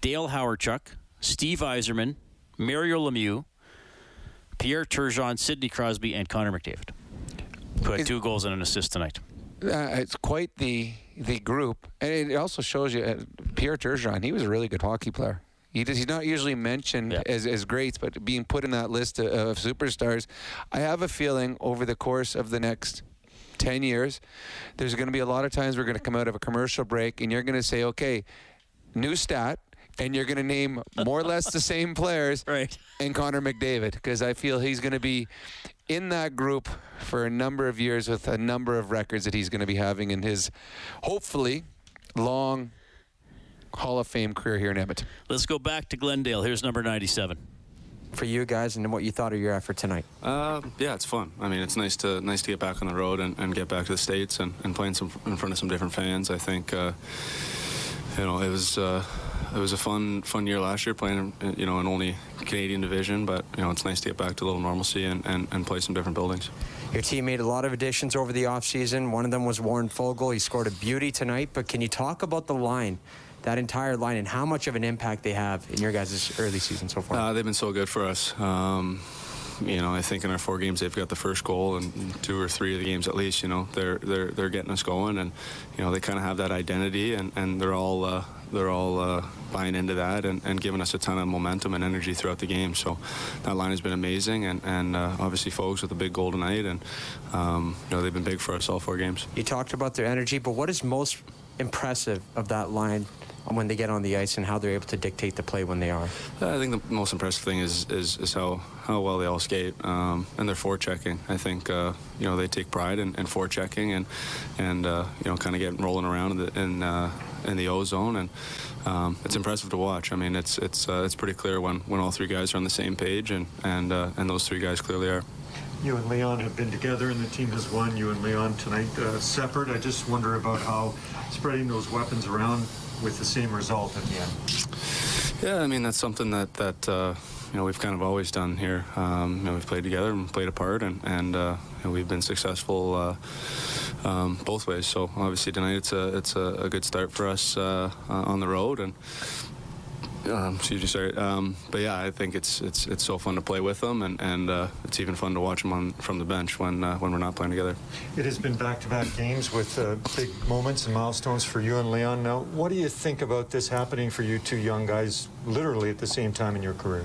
Dale Hawerchuk, Steve Yzerman, Mario Lemieux, Pierre Turgeon, Sidney Crosby, and Connor McDavid. Who had two goals and an assist tonight. Uh, it's quite the the group, and it also shows you uh, Pierre Turgeon. He was a really good hockey player. He does, he's not usually mentioned Yeah. as, as greats, but being put in that list of, of superstars, I have a feeling over the course of the next 10 years, there's going to be a lot of times we're going to come out of a commercial break and you're going to say, okay, new stat, and you're going to name more or less the same players Right. and Connor McDavid because I feel he's going to be in that group for a number of years with a number of records that he's going to be having in his hopefully long Hall of Fame career here in Edmonton. Let's go back to Glendale. Here's number 97. For you guys and what you thought of your effort tonight. Uh, yeah, it's fun. I mean, it's nice to nice to get back on the road and, and get back to the states and, and playing some in front of some different fans. I think uh, you know it was uh, it was a fun fun year last year playing in, you know in only Canadian division, but you know it's nice to get back to a little normalcy and, and, and play some different buildings. Your team made a lot of additions over the offseason. One of them was Warren Foegele. He scored a beauty tonight. But can you talk about the line, that entire line, and how much of an impact they have in your guys' early season so far? Uh, they've been so good for us. Um, you know, I think in our four games they've got the first goal, and two or three of the games at least. You know, they're they're they're getting us going, and you know they kind of have that identity, and, and they're all uh, they're all uh, buying into that, and, and giving us a ton of momentum and energy throughout the game. So that line has been amazing, and and uh, obviously folks with a big goal tonight, and um, you know they've been big for us all four games. You talked about their energy, but what is most impressive of that line when they get on the ice and how they're able to dictate the play when they are? I think the most impressive thing is is, is how, how well they all skate um, and their forechecking. I think uh, you know they take pride in, in forechecking and and uh, you know kind of getting rolling around in in, uh, in the ozone, and. Um, it's impressive to watch. I mean, it's it's uh, it's pretty clear when, when all three guys are on the same page, and and uh, and those three guys clearly are. You and Leon have been together, and the team has won. You and Leon tonight uh, separate. I just wonder about how spreading those weapons around with the same result at the end. Yeah, I mean that's something that that uh, you know we've kind of always done here. Um, you know, we've played together and played apart, and and uh, we've been successful uh, um, both ways. So obviously tonight it's a it's a, a good start for us uh, uh, on the road, and um, excuse me, sorry. Um, but yeah, I think it's it's it's so fun to play with them, and and uh, it's even fun to watch them on from the bench when uh, when we're not playing together. It has been back-to-back games with uh, big moments and milestones for you and Leon. Now, what do you think about this happening for you two young guys, literally at the same time in your career?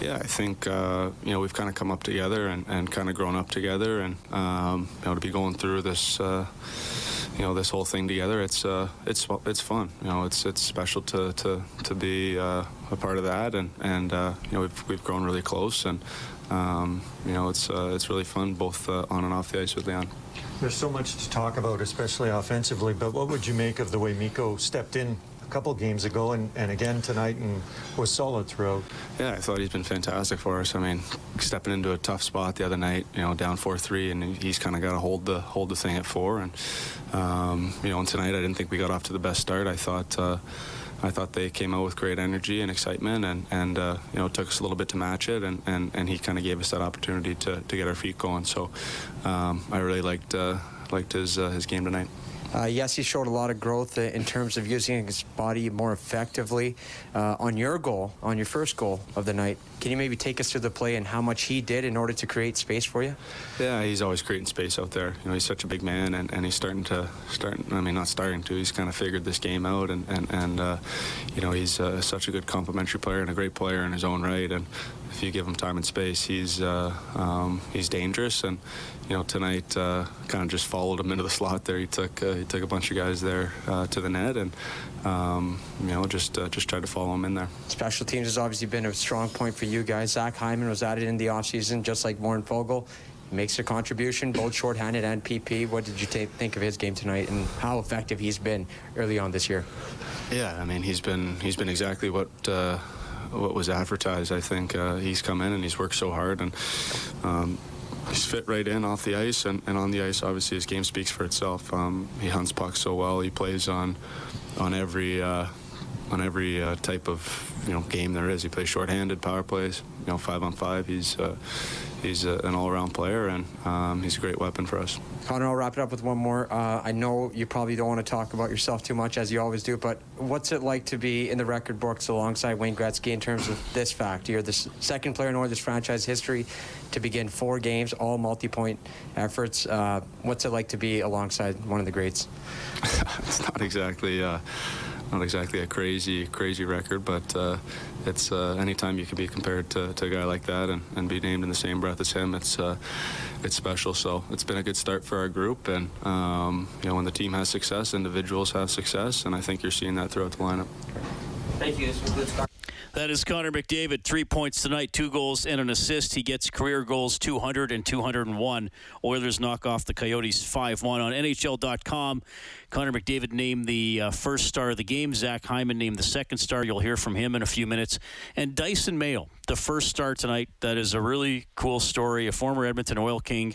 Yeah, I think uh, you know we've kind of come up together and, and kind of grown up together, and um, you know to be going through this. You know this whole thing together. It's uh, it's it's fun. You know, it's it's special to to, to be uh, a part of that, and and uh, you know we've we've grown really close, and um, you know it's uh, it's really fun both uh, on and off the ice with Leon. There's so much to talk about, especially offensively, but what would you make of the way Mikko stepped in couple games ago and, and again tonight and was solid throughout? Yeah, I thought he's been fantastic for us. I mean, stepping into a tough spot the other night, you know, down four three, and he's kind of got to hold the hold the thing at four. And um, you know, and tonight I didn't think we got off to the best start. I thought. Uh, I thought they came out with great energy and excitement, and, and uh, you know, it took us a little bit to match it, and, and, and he kind of gave us that opportunity to, to get our feet going. So um, I really liked uh, liked his uh, his game tonight. Uh, yes, he showed a lot of growth in terms of using his body more effectively. Uh, on your goal, on your first goal of the night, can you maybe take us through the play and how much he did in order to create space for you? Yeah, he's always creating space out there. You know, he's such a big man, and, and he's starting to starting. I mean, not starting to. He's kind of figured this game out, and and, and uh, you know, he's uh, such a good complementary player and a great player in his own right. And if you give him time and space, he's uh, um, he's dangerous. And you know, tonight uh, kind of just followed him into the slot there. He took uh, he took a bunch of guys there uh, to the net, and um, you know, just uh, just tried to follow him in there. Special teams has obviously been a strong point for you guys. Zach Hyman was added in the offseason, just like Warren Foegele. makes a contribution, both shorthanded and PP. What did you ta- think of his game tonight and how effective he's been early on this year? Yeah, I mean he's been he's been exactly what uh, what was advertised. I think uh, he's come in and he's worked so hard and. Um, he's fit right in off the ice and, and on the ice obviously his game speaks for itself um, he hunts pucks so well he plays on on every uh, on every uh, type of you know game there is he plays shorthanded power plays you know five on five he's uh, he's a, an all-around player and um, he's a great weapon for us Connor, I'll wrap it up with one more. Uh, I know you probably don't want to talk about yourself too much, as you always do, but what's it like to be in the record books alongside Wayne Gretzky in terms of this fact? You're the second player in Oilers franchise history to begin four games, all multi-point efforts. Uh, what's it like to be alongside one of the greats? it's not exactly uh, not exactly a crazy crazy record, but uh, it's uh, anytime you can be compared to, to a guy like that and, and be named in the same breath as him, it's uh, it's special. So it's been a good start for our group, and um, you know when the team has success, individuals have success, and I think you're seeing that throughout the lineup. Thank you. This concludes. That is Connor McDavid. Three points tonight, two goals and an assist. He gets career goals 200 and 201. Oilers knock off the Coyotes 5 1 on NHL.com. Connor McDavid named the uh, first star of the game. Zach Hyman named the second star. You'll hear from him in a few minutes. And Dysin Mayo, the first star tonight. That is a really cool story. A former Edmonton Oil King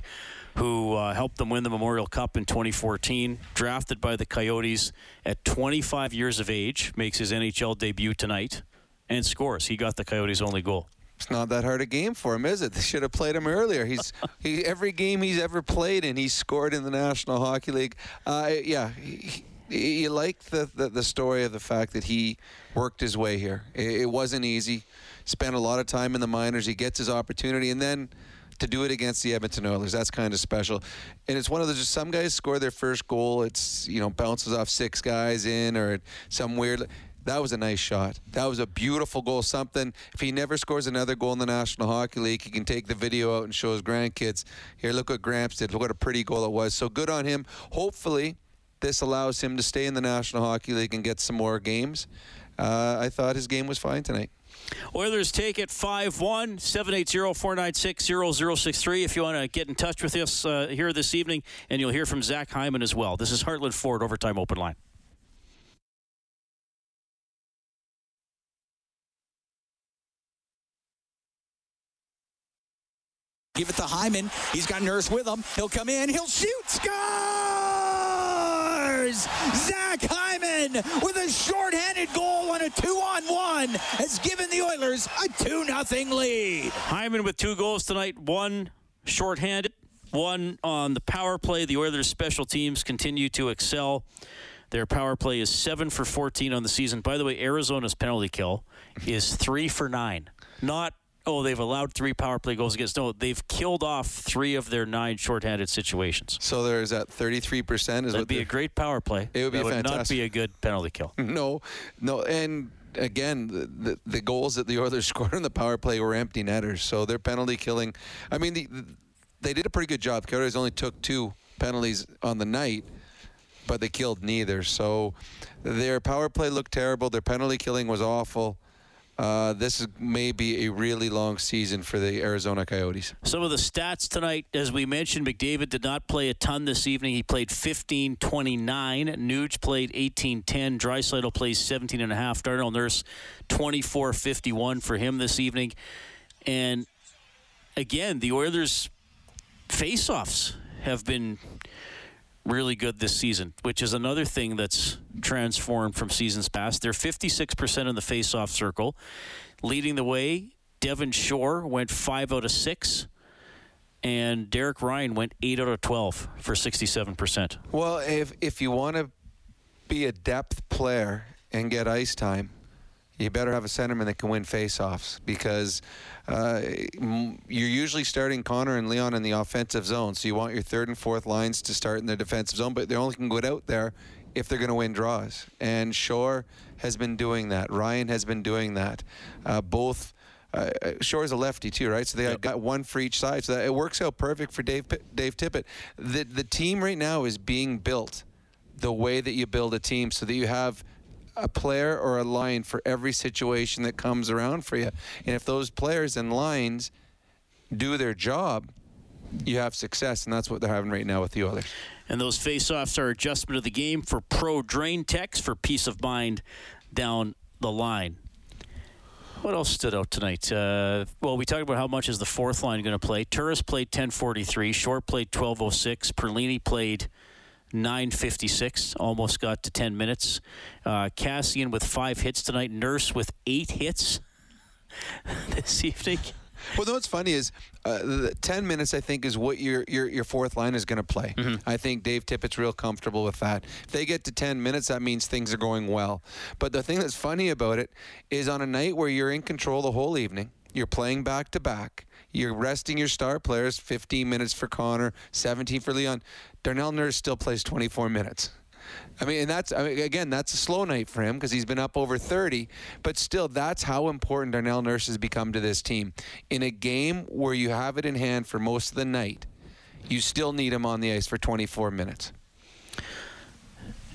who uh, helped them win the Memorial Cup in 2014, drafted by the Coyotes at 25 years of age, makes his NHL debut tonight and scores. He got the Coyotes' only goal. It's not that hard a game for him, is it? They should have played him earlier. He's he every game he's ever played in, he's scored in the National Hockey League. Uh, yeah, he, he, you like the, the the story of the fact that he worked his way here. It, it wasn't easy. Spent a lot of time in the minors. He gets his opportunity, and then to do it against the Edmonton Oilers, that's kind of special. And it's one of those. Just some guys score their first goal. It's you know bounces off six guys in or some weird. That was a nice shot. That was a beautiful goal. Something, if he never scores another goal in the National Hockey League, he can take the video out and show his grandkids, here, look what Gramps did. Look what a pretty goal it was. So good on him. Hopefully, this allows him to stay in the National Hockey League and get some more games. Uh, I thought his game was fine tonight. Oilers take it 5 1, 780 496 0063. If you want to get in touch with us uh, here this evening, and you'll hear from Zach Hyman as well. This is Heartland Ford Overtime Open Line. Give it to Hyman. He's got Nurse with him. He'll come in. He'll shoot. Scores! Zach Hyman with a shorthanded goal on a two-on-one has given the Oilers a 2-0 lead. Hyman with two goals tonight, one shorthanded, one on the power play. The Oilers special teams continue to excel. Their power play is 7 for 14 on the season. By the way, Arizona's penalty kill is 3 for 9. Not oh, they've allowed three power play goals against. No, they've killed off three of their nine shorthanded situations. So there's that 33% is That'd what be a great power play. It would be that would fantastic. not be a good penalty kill. No, no, and again, the, the the goals that the Oilers scored on the power play were empty netters. So their penalty killing. I mean, the, they did a pretty good job. Coyotes only took two penalties on the night, but they killed neither. So their power play looked terrible. Their penalty killing was awful. Uh, this may be a really long season for the Arizona Coyotes. Some of the stats tonight, as we mentioned, McDavid did not play a ton this evening. He played 15 29. Nuge played 18 10. Draisaitl plays 17 and a half. Darnell Nurse 24 51 for him this evening. And again, the Oilers' face-offs have been really good this season, which is another thing that's transformed from seasons past. They're 56% in the face-off circle. Leading the way, Devin Shore went 5 out of 6 and Derek Ryan went 8 out of 12 for 67%. Well, if if you want to be a depth player and get ice time, you better have a centerman that can win faceoffs because uh, you're usually starting Connor and Leon in the offensive zone. So you want your third and fourth lines to start in the defensive zone, but they only can go out there if they're going to win draws. And Shore has been doing that. Ryan has been doing that. Uh, both. Uh, uh, Shore's a lefty too, right? So they got one for each side. So that, it works out perfect for Dave Dave Tippett. The the team right now is being built the way that you build a team, so that you have a player or a line for every situation that comes around for you. And if those players and lines do their job, you have success, and that's what they're having right now with the Oilers. And those face-offs are adjustment of the game for Pro Drain Techs for peace of mind down the line. What else stood out tonight? Uh, well, we talked about how much is the fourth line going to play. Turris played 10:43. Shore played 12:06. Perlini played 9:56. Almost got to 10 minutes. Uh, Kassian with five hits tonight. Nurse with eight hits this evening. Well, no, what's funny is uh, the 10 minutes, I think, is what your your, your fourth line is going to play. I think Dave Tippett's real comfortable with that. If they get to 10 minutes, that means things are going well. But the thing that's funny about it is on a night where you're in control the whole evening, you're playing back to back, you're resting your star players 15 minutes for Connor, 17 for Leon. Darnell Nurse still plays 24 minutes. I mean, and that's I mean, again, that's a slow night for him because he's been up over 30. But still, that's how important Darnell Nurse has become to this team. In a game where you have it in hand for most of the night, you still need him on the ice for 24 minutes.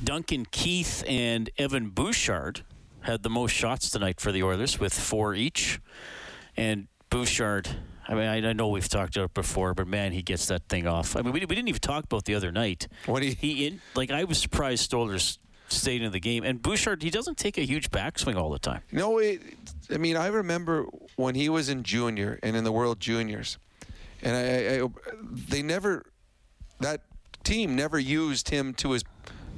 Duncan Keith and Evan Bouchard had the most shots tonight for the Oilers with four each. And Bouchard, I mean, I, I know we've talked about it before, but man, he gets that thing off. I mean, we, we didn't even talk about the other night. What he, he in like I was surprised Stolarz stayed in the game, and Bouchard he doesn't take a huge backswing all the time. No, it, I mean, I remember when he was in junior and in the World Juniors, and I, I, they never, that team never used him to his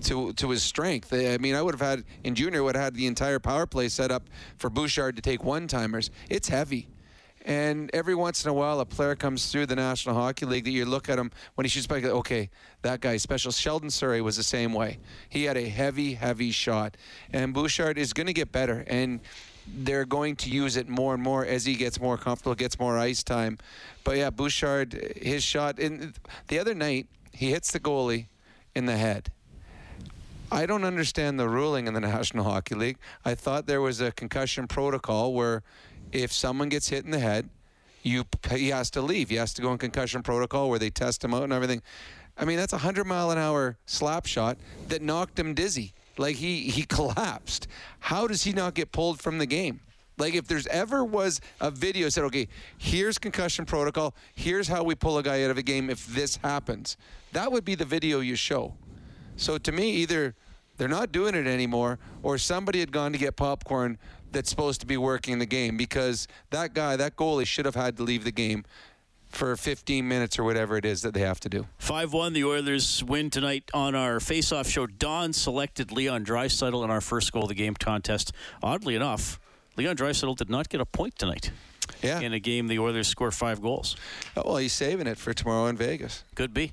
to to his strength. I mean, I would have had in junior would have had the entire power play set up for Bouchard to take one timers. It's heavy. And every once in a while, a player comes through the National Hockey League that you look at him when he shoots back. Okay, that guy's special. Sheldon Souray was the same way. He had a heavy, heavy shot, and Bouchard is going to get better. And they're going to use it more and more as he gets more comfortable, gets more ice time. But yeah, Bouchard, his shot. And the other night, he hits the goalie in the head. I don't understand the ruling in the National Hockey League. I thought there was a concussion protocol where if someone gets hit in the head, you he has to leave. He has to go in concussion protocol where they test him out and everything. I mean, that's a hundred mile an hour slap shot that knocked him dizzy. Like he he collapsed. How does he not get pulled from the game? Like if there's ever was a video said, okay, here's concussion protocol, here's how we pull a guy out of a game if this happens. That would be the video you show. So to me, either they're not doing it anymore, or somebody had gone to get popcorn that's supposed to be working the game because that guy, that goalie, should have had to leave the game for 15 minutes or whatever it is that they have to do. 5 1, the Oilers win tonight on our face off show. Don selected Leon Draisaitl in our first goal of the game contest. Oddly enough, Leon Draisaitl did not get a point tonight. Yeah. In a game, the Oilers score five goals. Oh, well, he's saving it for tomorrow in Vegas. Could be.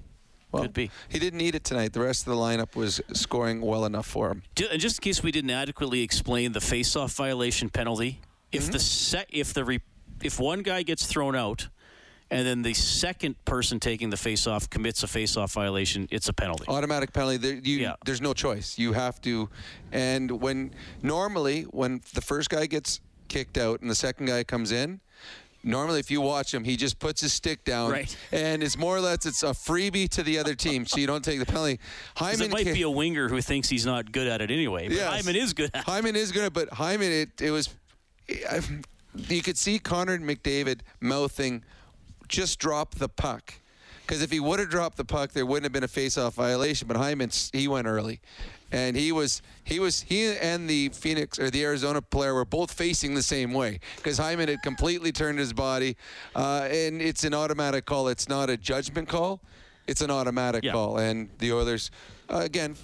Well, Could be. He didn't need it tonight. The rest of the lineup was scoring well enough for him. And just in case we didn't adequately explain the face-off violation penalty, if mm-hmm. the se- if the re- if one guy gets thrown out, and then the second person taking the face-off commits a face-off violation, it's a penalty. Automatic penalty. There, you, There's no choice. You have to. And when normally when the first guy gets kicked out and the second guy comes in, normally if you watch him, he just puts his stick down, Right. and it's more or less it's a freebie to the other team, so you don't take the penalty. Hyman it might ca- be a winger who thinks he's not good at it anyway. But Yes. Hyman is good at it. Hyman is good, but Hyman, it, it was. You could see Connor McDavid mouthing, just drop the puck. Because if he would have dropped the puck, there wouldn't have been a face-off violation. But Hyman, he went early, and he was he was he and the Phoenix or the Arizona player were both facing the same way because Hyman had completely turned his body, uh, and it's an automatic call. It's not a judgment call. It's an automatic Yeah. call, and the Oilers, uh, again,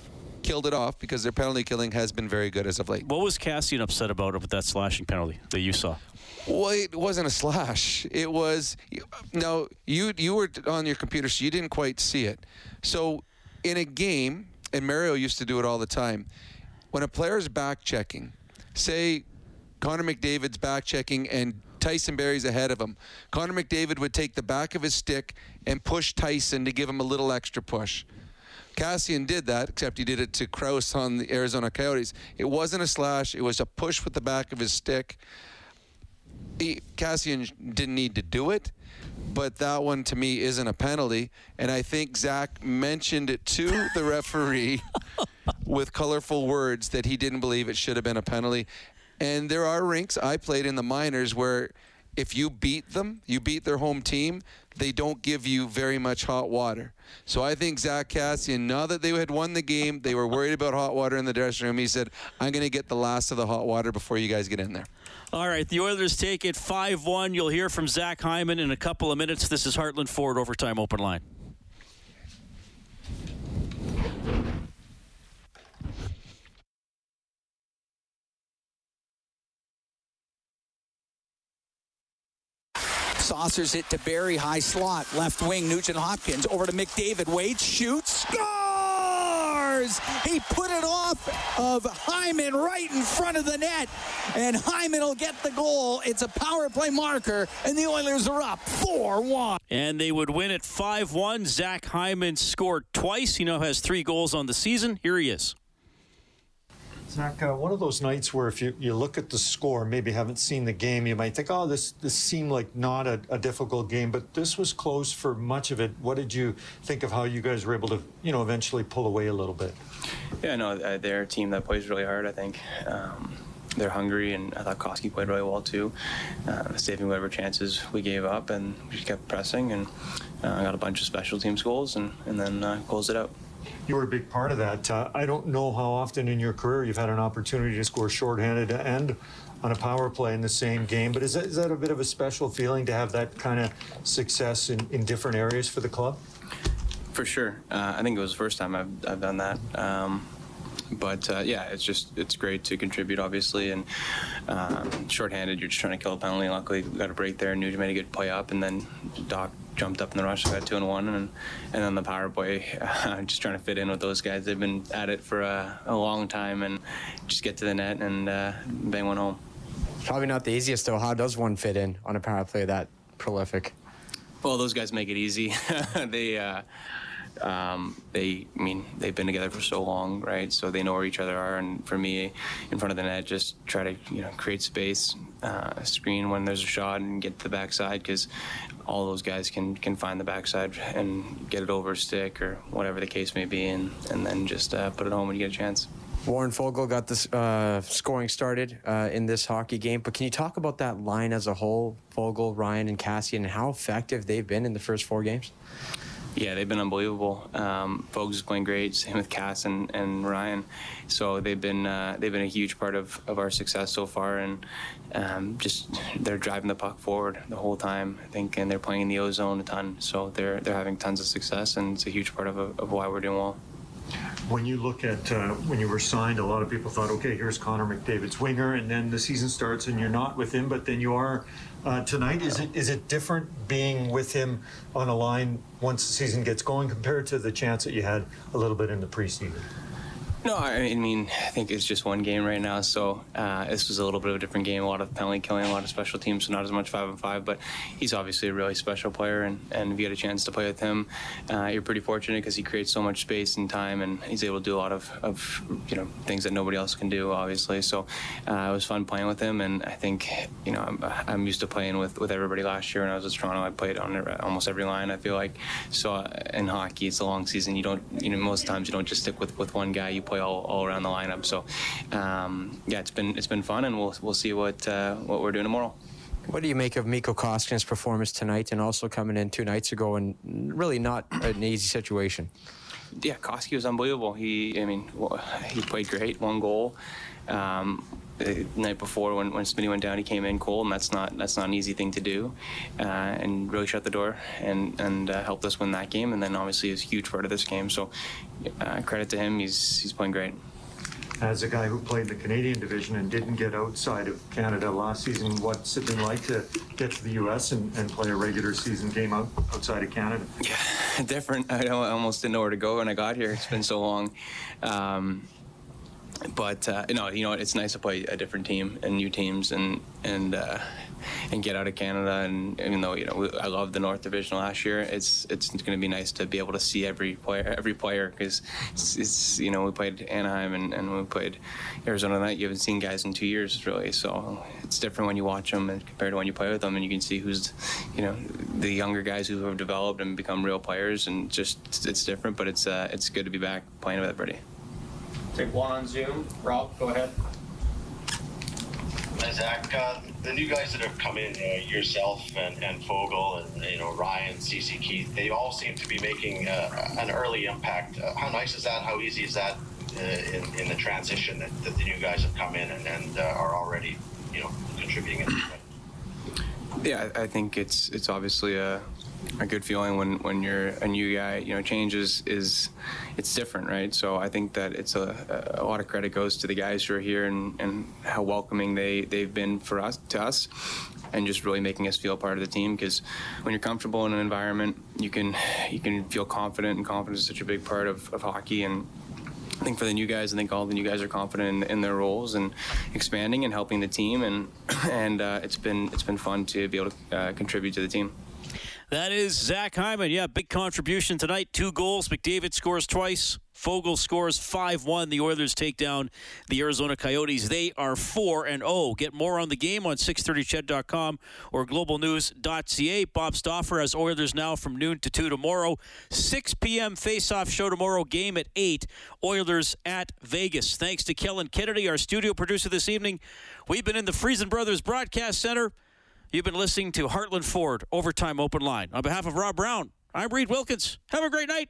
killed it off because their penalty killing has been very good as of late. What was Kassian upset about with that slashing penalty that you saw? Well, it wasn't a slash. It was no. You you were on your computer, so you didn't quite see it. So in a game, and Mario used to do it all the time. When a player's back checking, say Connor McDavid's back checking and Tyson Barrie's ahead of him, Connor McDavid would take the back of his stick and push Tyson to give him a little extra push. Kassian did that, except he did it to Crouse on the Arizona Coyotes. It wasn't a slash, it was a push with the back of his stick. He, Kassian didn't need to do it, but that one to me isn't a penalty. And I think Zach mentioned it to the referee with colorful words that he didn't believe it should have been a penalty. And there are rinks I played in the minors where if you beat them, you beat their home team, they don't give you very much hot water. So I think Zack Kassian, now that they had won the game, they were worried about hot water in the dressing room. He said, I'm going to get the last of the hot water before you guys get in there. All right, the Oilers take it 5 1. You'll hear from Zach Hyman in a couple of minutes. This is Heartland Ford Overtime Open Line. Saucers it to Barrie, high slot, left wing, Nugent Hopkins, over to McDavid, waits, shoots, scores! He put it off of Hyman right in front of the net, and Hyman will get the goal. It's a power play marker, and the Oilers are up 4 1. And they would win it 5 1. Zach Hyman scored twice. He now has three goals on the season. Here he is. Zach, uh, one of those nights where if you, you look at the score, maybe haven't seen the game, you might think, oh, this this seemed like not a, a, difficult game, but this was close for much of it. What did you think of how you guys were able to, you know, eventually pull away a little bit? Yeah, no, they're a team that plays really hard. I think. Um, they're hungry, and I thought Koski played really well too, uh, saving whatever chances we gave up, and we just kept pressing, and uh, got a bunch of special teams goals, and, and then uh, closed it out you were a big part of that. Uh, I don't know how often in your career you've had an opportunity to score shorthanded and on a power play in the same game, but is that, is that a bit of a special feeling to have that kind of success in, in different areas for the club? For sure. Uh, I think it was the first time I've, I've done that. Um, but uh, yeah, it's just it's great to contribute, obviously. And um, shorthanded, you're just trying to kill a penalty. Luckily, we got a break there. Nugent made a good play up, and then Doc jumped up in the rush. I got two and one, and and then the power play. Uh, just trying to fit in with those guys. They've been at it for a, a long time, and just get to the net and uh, bang one home. Probably not the easiest though. How does one fit in on a power play that prolific? Well, those guys make it easy. they. Uh, um, they, I mean, they've been together for so long, right? So they know where each other are. And for me, in front of the net, just try to, you know, create space, uh, screen when there's a shot, and get to the backside because all those guys can can find the backside and get it over a stick or whatever the case may be, and and then just uh, put it home when you get a chance. Warren Foegele got this uh, scoring started uh, in this hockey game, but can you talk about that line as a whole, Foegele, Ryan, and Kassian, and how effective they've been in the first four games? Yeah, they've been unbelievable. Um, folks is playing great. Same with Cass and, and Ryan. So they've been uh, they've been a huge part of, of our success so far, and um, just they're driving the puck forward the whole time. I think, and they're playing in the ozone a ton. So they're they're having tons of success, and it's a huge part of, of why we're doing well. When you look at uh, when you were signed, a lot of people thought, okay, here's Connor McDavid's winger, and then the season starts and you're not with him, but then you are uh, tonight. Is it is it different being with him on a line once the season gets going compared to the chance that you had a little bit in the preseason? No, I mean, I think it's just one game right now. So uh, this was a little bit of a different game. A lot of penalty killing, a lot of special teams, so not as much five and five. But he's obviously a really special player, and, and if you get a chance to play with him, uh, you're pretty fortunate because he creates so much space and time, and he's able to do a lot of, of you know things that nobody else can do, obviously. So uh, it was fun playing with him, and I think you know I'm, I'm used to playing with, with everybody. Last year when I was at Toronto, I played on almost every line. I feel like so uh, in hockey, it's a long season. You don't you know most times you don't just stick with, with one guy. You play play all, all around the lineup. So um, yeah, it's been it's been fun, and we'll we'll see what uh, what we're doing tomorrow. What do you make of Mikko Koskinen's performance tonight, and also coming in two nights ago, and really not an easy situation? Yeah, Koski was unbelievable. He, I mean, he played great. One goal. Um, the night before when, when Smitty went down, he came in cold, and that's not that's not an easy thing to do, uh, and really shut the door and and uh, helped us win that game. And then obviously is a huge part of this game. So uh, credit to him, he's he's playing great. As a guy who played the Canadian division and didn't get outside of Canada last season, what's it been like to get to the U.S. and, and play a regular season game out, outside of Canada? Yeah, different. I almost didn't know where to go when I got here. It's been so long. Um, but uh, no, you know, it's nice to play a different team and new teams and and uh, and get out of Canada. And even though you know I love the North Division last year, it's it's going to be nice to be able to see every player every player because it's, it's, you know we played Anaheim and, and we played Arizona night. You haven't seen guys in two years really, so it's different when you watch them compared to when you play with them, and you can see who's you know the younger guys who have developed and become real players, and just it's different. But it's uh, it's good to be back playing with everybody. Take one on Zoom. Rob, go ahead. Zach, uh, the new guys that have come in, uh, yourself and, and Foegele and you know Ryan, CC Keith, they all seem to be making uh, an early impact. Uh, how nice is that? How easy is that uh, in, in the transition that, that, the new guys have come in and, and uh, are already you know contributing? Yeah, I think it's it's obviously a a good feeling when when you're a new guy. You know, change is is it's different, right? So I think that it's a, a lot of credit goes to the guys who are here and, and how welcoming they they've been for us to us, and just really making us feel part of the team. Because when you're comfortable in an environment, you can you can feel confident, and confidence is such a big part of, of hockey and. I think for the new guys, I think all the new guys are confident in, in their roles and expanding and helping the team, and and uh, it's been it's been fun to be able to uh, contribute to the team. That is Zach Hyman. Yeah, big contribution tonight. Two goals. McDavid scores twice. Foegele scores 5 1. The Oilers take down the Arizona Coyotes. They are 4 and 0. Get more on the game on 630ched.com or globalnews.ca. Bob Stauffer has Oilers now from noon to 2 tomorrow. 6 p.m. face-off show tomorrow. Game at 8. Oilers at Vegas. Thanks to Kellen Kennedy, our studio producer this evening. We've been in the Friesen Brothers Broadcast Center. You've been listening to Heartland Ford Overtime Open Line. On behalf of Rob Brown, I'm Reid Wilkins. Have a great night.